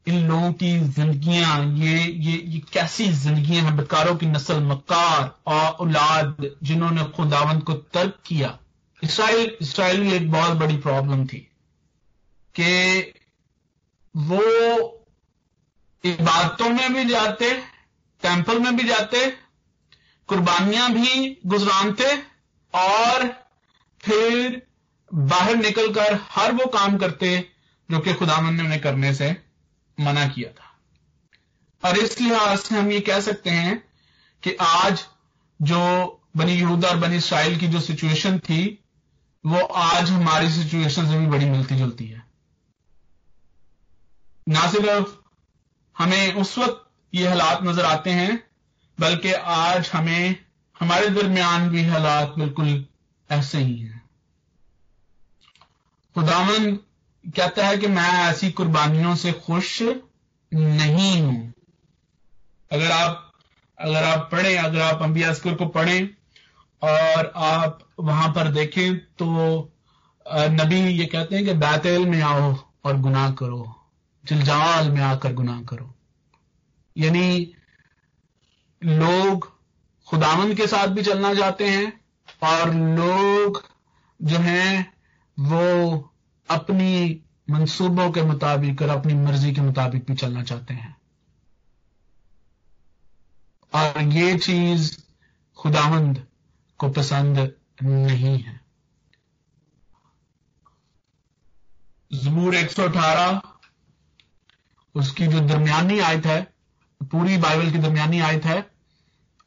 इन लोगों की जिंदगियाँ, ये ये ये कैसी जिंदगियाँ हैं बदकारों की नस्ल मक्कार और औलाद, जिन्होंने खुदावंत को तर्क किया। इसराइल इसराइल में एक बहुत बड़ी प्रॉब्लम थी कि वो इबादतों में भी जाते टेंपल में भी जाते, कुर्बानियाँ भी गुजरानते और फिर बाहर निकलकर हर वो काम करते जो कि खुदामंद ने उन्हें करने से मना किया था। और इस लिहाज से हम ये कह सकते हैं कि आज जो बनी यहूदा और बनी इसराइल की जो सिचुएशन थी, वो आज हमारी सिचुएशन से भी बड़ी मिलती जुलती है। ना सिर्फ़ हमें उस वक्त ये हालात नज़र आते हैं, बल्कि आज हमें, हमारे दरमियान भी हालात बिल्कुल ऐसे ही है। खुदावन कहता है कि मैं ऐसी कुर्बानियों से खुश नहीं हूँ। अगर आप अगर आप पढ़ें, अगर आप अंबिया अस्कर को पढ़ें और आप वहाँ पर देखें तो नबी ये कहते हैं कि बैतेल में आओ और गुनाह करो, जिलजाल में आकर गुनाह करो। यानी लोग खुदावन के साथ भी चलना चाहते हैं और लोग जो हैं, वो अपनी मंसूबों के मुताबिक और अपनी मर्ज़ी के मुताबिक भी चलना चाहते हैं। और ये चीज़ खुदावंद को पसंद नहीं है। जबूर 118 उसकी जो दरमियानी आयत है, पूरी बाइबल की दरमियानी आयत है,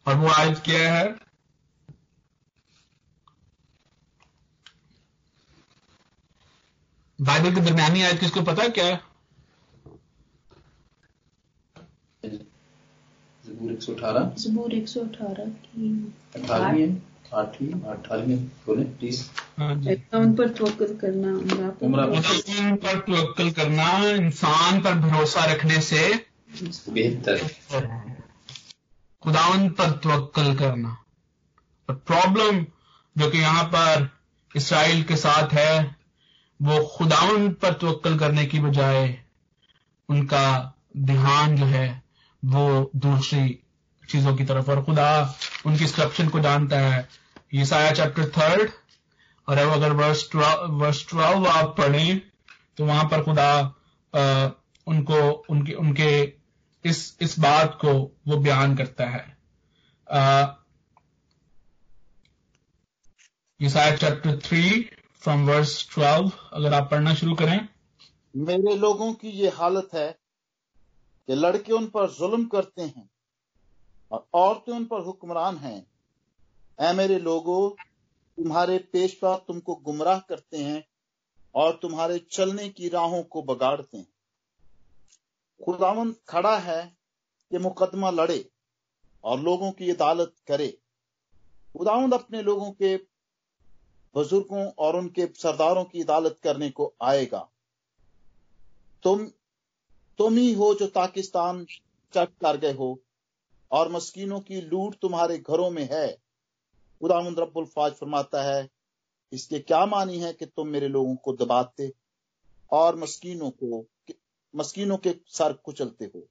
और वो आयत क्या है? बाइबल की दरमियानी आयत किसको पता है क्या है? जबूर 118 जबूर 118 की अठारहवीं आठवीं? अठारहवीं बोले प्लीज़ हाँ उन पर तवक्कुल करना पर तवक्कल इंसान पर भरोसा रखने से बेहतर। खुदावन पर तवक्कल करना। और प्रॉब्लम जो कि यहाँ पर इसराइल के साथ है वो खुदावन पर तवक्कल करने की बजाय उनका ध्यान जो है वो दूसरी चीज़ों की तरफ़ और खुदा उनकी स्क्रप्शन को जानता है। ईसाया चैप्टर थर्ड और अब अगर वर्स वर्स ट्वेल्व आप पढ़ें तो वहाँ पर खुदा अ, उनको उनके उनके इस इस बात को वो बयान करता है। ईसाया chapter three from verse twelve अगर आप पढ़ना शुरू करें। मेरे लोगों की ये हालत है कि लड़के उन पर जुल्म करते हैं और औरतें उन पर हुक्मरान हैं। ऐ मेरे लोगों, तुम्हारे पेशवा तुमको गुमराह करते हैं और तुम्हारे चलने की राहों को बगाड़ते हैं। खुदावंद खड़ा है कि मुकदमा लड़े और लोगों की अदालत करे। खुदावंद अपने लोगों के बुज़ुर्गों और उनके सरदारों की अदालत करने को आएगा। तुम तुम ही हो जो पाकिस्तान चट कर गए हो, और मस्कीनों की लूट तुम्हारे घरों में है। खुदावंद रब्बुल फाज फरमाता है, इसके क्या मानी है कि तुम मेरे लोगों को दबाते और मस्किनों को, मस्किनों के सर कुचलते हो?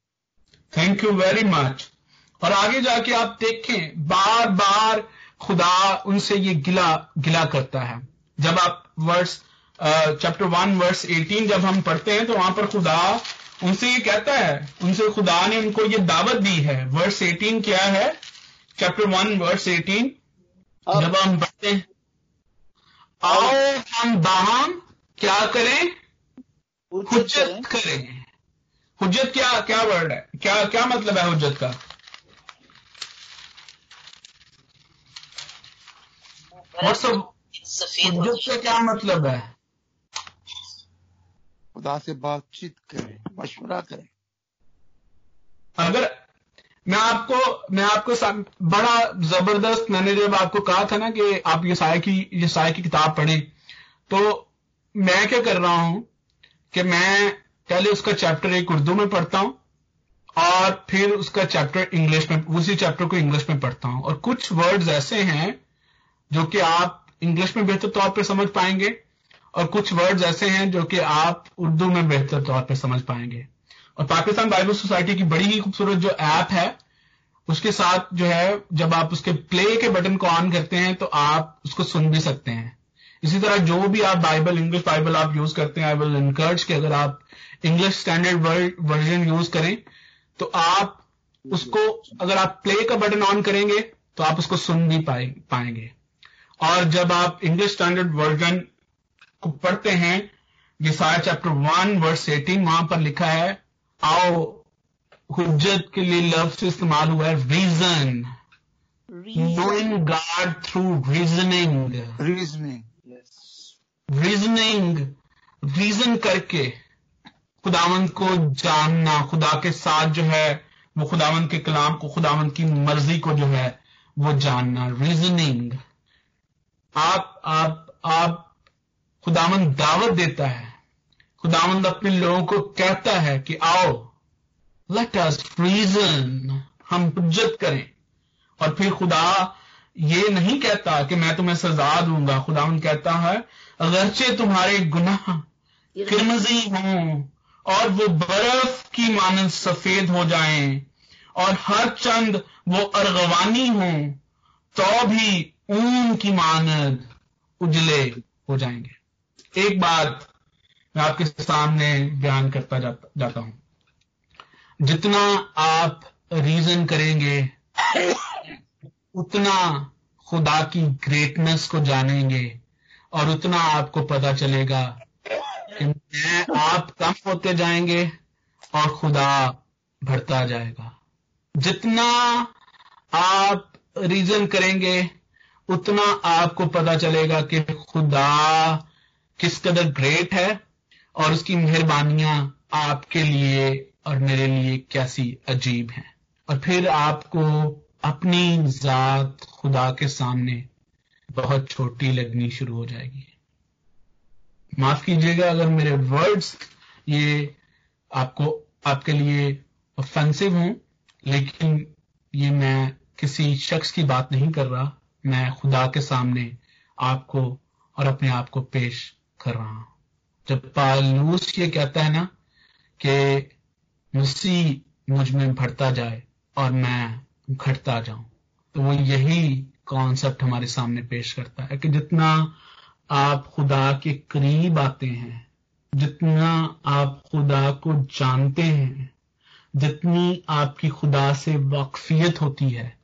थैंक यू वेरी मच और आगे जाके आप देखें बार बार खुदा उनसे ये गिला गिला करता है। जब आप वर्स चैप्टर वन वर्स 18 जब हम पढ़ते हैं तो वहाँ पर खुदा उनसे ये कहता है उनसे खुदा ने उनको ये दावत दी है। वर्स 18 क्या है? चैप्टर वन वर्स 18 अब जब हम पढ़ते हैं आओ हम बाहम क्या करें? हुज्जत करें। हुज्जत क्या क्या वर्ड है? क्या क्या मतलब है हुज्जत का? What's the- सफ़ेद का क्या मतलब है? खुदा से बातचीत करें मशवरा करें। अगर मैं आपको मैं आपको बड़ा ज़बरदस्त मैंने जब आपको कहा था ना कि आप ये साय की ये साय की किताब पढ़ें तो मैं क्या कर रहा हूँ कि मैं पहले उसका चैप्टर एक उर्दू में पढ़ता हूँ और फिर उसका चैप्टर इंग्लिश में उसी चैप्टर को इंग्लिश में पढ़ता हूँ। और कुछ वर्ड्स ऐसे हैं जो कि आप इंग्लिश में बेहतर तौर पर समझ पाएँगे और कुछ वर्ड्स ऐसे हैं जो कि आप उर्दू में बेहतर तौर पर समझ पाएँगे। और पाकिस्तान बाइबल सोसाइटी की बड़ी ही खूबसूरत जो ऐप है उसके साथ जो है जब आप उसके प्ले के बटन को ऑन करते हैं तो आप उसको सुन भी सकते हैं। इसी तरह जो भी आप बाइबल इंग्लिश बाइबल आप यूज़ करते हैं आई विल इनकर्ज कि अगर आप English standard word version use करें तो आप उसको अगर आप प्ले का बटन ऑन करेंगे तो आप उसको सुन भी पाए, पाएँगे। और जब आप इंग्लिश स्टैंडर्ड वर्जन को पढ़ते हैं यसाया चैप्टर वन वर्स 18 वहाँ पर लिखा है आओ हुज्जत के लिए लफ्ज इस्तेमाल हुआ है reason knowing God through reasoning reasoning reasoning reason करके खुदावंत को जानना खुदा के साथ जो है वो खुदावंत के कलाम को खुदावंत की मर्ज़ी को जो है वो जानना. रीजनिंग आप आप आप खुदावंद दावत देता है। खुदावंद अपने लोगों को कहता है कि आओ लेट अस रीजन हम हुज्जत करें। और फिर खुदा ये नहीं कहता कि मैं तुम्हें सजा दूँगा। खुदावंद कहता है, अगरचे तुम्हारे गुनाह किरमजी हों और वो बर्फ़ की मानंद सफ़ेद हो जाएँ और हर चंद वो अर्गवानी हो तो भी ऊन की मानद उजले हो जाएँगे। एक बात मैं आपके सामने बयान करता जाता, जाता हूँ। जितना आप रीजन करेंगे उतना खुदा की ग्रेटनेस को जानेंगे और उतना आपको पता चलेगा कि मैं आप कम होते जाएँगे और खुदा बढ़ता जाएगा। जितना आप रीजन करेंगे उतना आपको पता चलेगा कि खुदा किस कदर ग्रेट है और उसकी मेहरबानियाँ आपके लिए और मेरे लिए कैसी अजीब हैं। और फिर आपको अपनी जात खुदा के सामने बहुत छोटी लगनी शुरू हो जाएगी। माफ़ कीजिएगा अगर मेरे वर्ड्स ये आपको, आपके लिए ऑफेंसिव हों, लेकिन ये मैं किसी शख्स की बात नहीं कर रहा। मैं खुदा के सामने आपको और अपने आप को पेश कर रहा हूँ। जब पालूस ये कहता है ना कि मसीह मुझमें बढ़ता जाए और मैं घटता जाऊँ तो वो यही कॉन्सेप्ट हमारे सामने पेश करता है कि जितना आप खुदा के करीब आते हैं, जितना आप खुदा को जानते हैं, जितनी आपकी खुदा से वाकफियत होती है,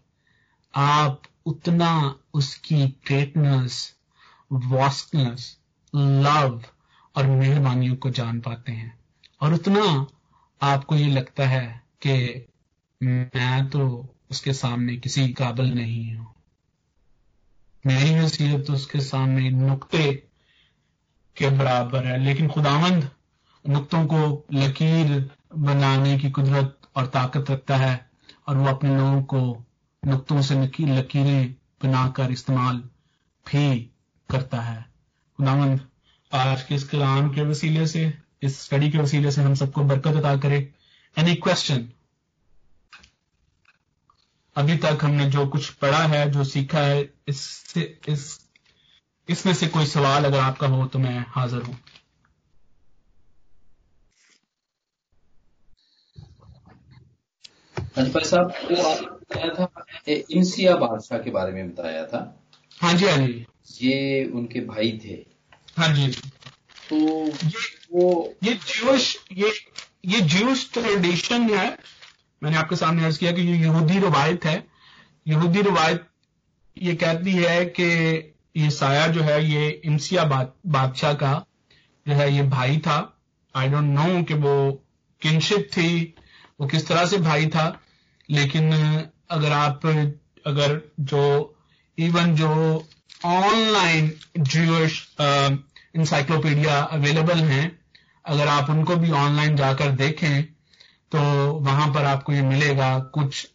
आप उतना उसकी ग्रेटनेस वास्टनेस लव और मेहरबानियों को जान पाते हैं। और उतना आपको ये लगता है कि मैं तो उसके सामने किसी काबिल नहीं हूँ। मेरी हैसियत तो उसके सामने नुक्ते के बराबर है, लेकिन खुदावंद नुक्तों को लकीर बनाने की कुदरत और ताकत रखता है और वो अपने लोगों को नुक्तों से लकीरें बनाकर इस्तेमाल भी करता है। खुदावंद, आज के इस कलाम के वसीले से, इस स्टडी के वसीले से हम सबको बरकत अदा करे। एनी क्वेश्चन अभी तक हमने जो कुछ पढ़ा है, जो सीखा है, इससे इस इसमें से कोई सवाल अगर आपका हो तो मैं हाजिर हूँ। हाँ साहब बताया था इंसिया बादशाह के बारे में बताया था। हाँ जी हाँ जी। ये उनके भाई थे। हाँ जी। तो ये वो ये ज्यूश ये ये ज्यूश ट्रेडिशन है। मैंने आपके सामने अर्ज़ किया कि ये यहूदी रवायत है। यहूदी रवायत ये कहती है कि ये साया जो है ये इंसिया बादशाह का जो है ये भाई था। आई डोंट नो कि वो किनशिप थी वो किस तरह से भाई था लेकिन अगर आप, अगर जो इवन जो ऑनलाइन ज्यूश इंसाइक्लोपीडिया अवेलेबल हैं, अगर आप उनको भी ऑनलाइन जाकर देखें तो वहाँ पर आपको ये मिलेगा। कुछ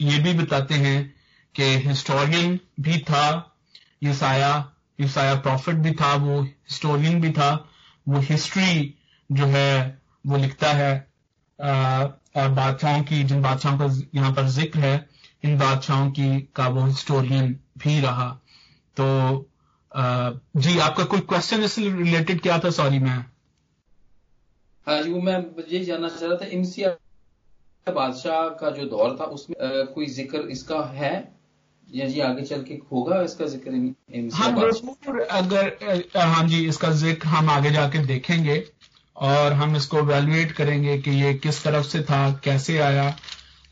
ये भी बताते हैं कि हिस्टोरियन भी था यूसाया यूसाया प्रॉफिट भी था, वो हिस्टोरियन भी था, वो हिस्ट्री जो है, वो लिखता है बादशाहों की, जिन बादशाहों का यहाँ पर ज़िक्र है इन बादशाहों की का वो हिस्टोरियन भी रहा। तो आ, जी आपका कोई क्वेश्चन इससे रिलेटेड क्या था? सॉरी मैं। हाँ जी वो मैं ये जानना चाह रहा था इंसिया बादशाह का जो दौर था उसमें आ, कोई ज़िक्र इसका है? या जी आगे चल के होगा इसका ज़िक्र बादशाह? ज़रूर अगर हाँ जी इसका ज़िक्र हम आगे जाके देखेंगे और हम इसको वैल्यूएट करेंगे कि ये किस तरफ़ से था कैसे आया।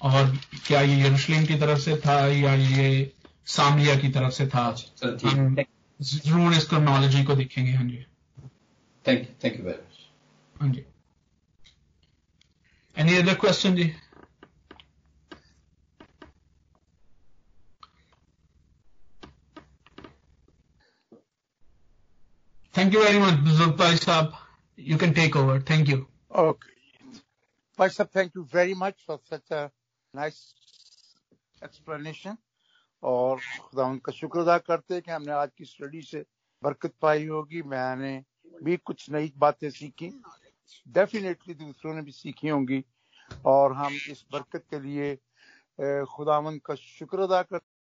और क्या ये यरूशलेम की तरफ़ से था या ये सामरिया की तरफ़ से था? हम ज़रूर इस क्रोनोलॉजी को देखेंगे हाँ जी। Thank you thank you very much हाँ जी। एनी अदर क्वेश्चन जी? थैंक यू वेरी मच बुज़ुर्ग भाई साहब। You can take over thank you Okay. Pastor, thank you very much for such a nice explanation और खुदा उनका शुक्र अदा करते हैं कि हमने आज की स्टडी से बरकत पाई होगी। मैंने भी कुछ नई बातें सीखी। डेफिनेटली दूसरों ने भी सीखी होंगी। और हम इस बरकत के लिए खुदावन का शुक्र अदा करते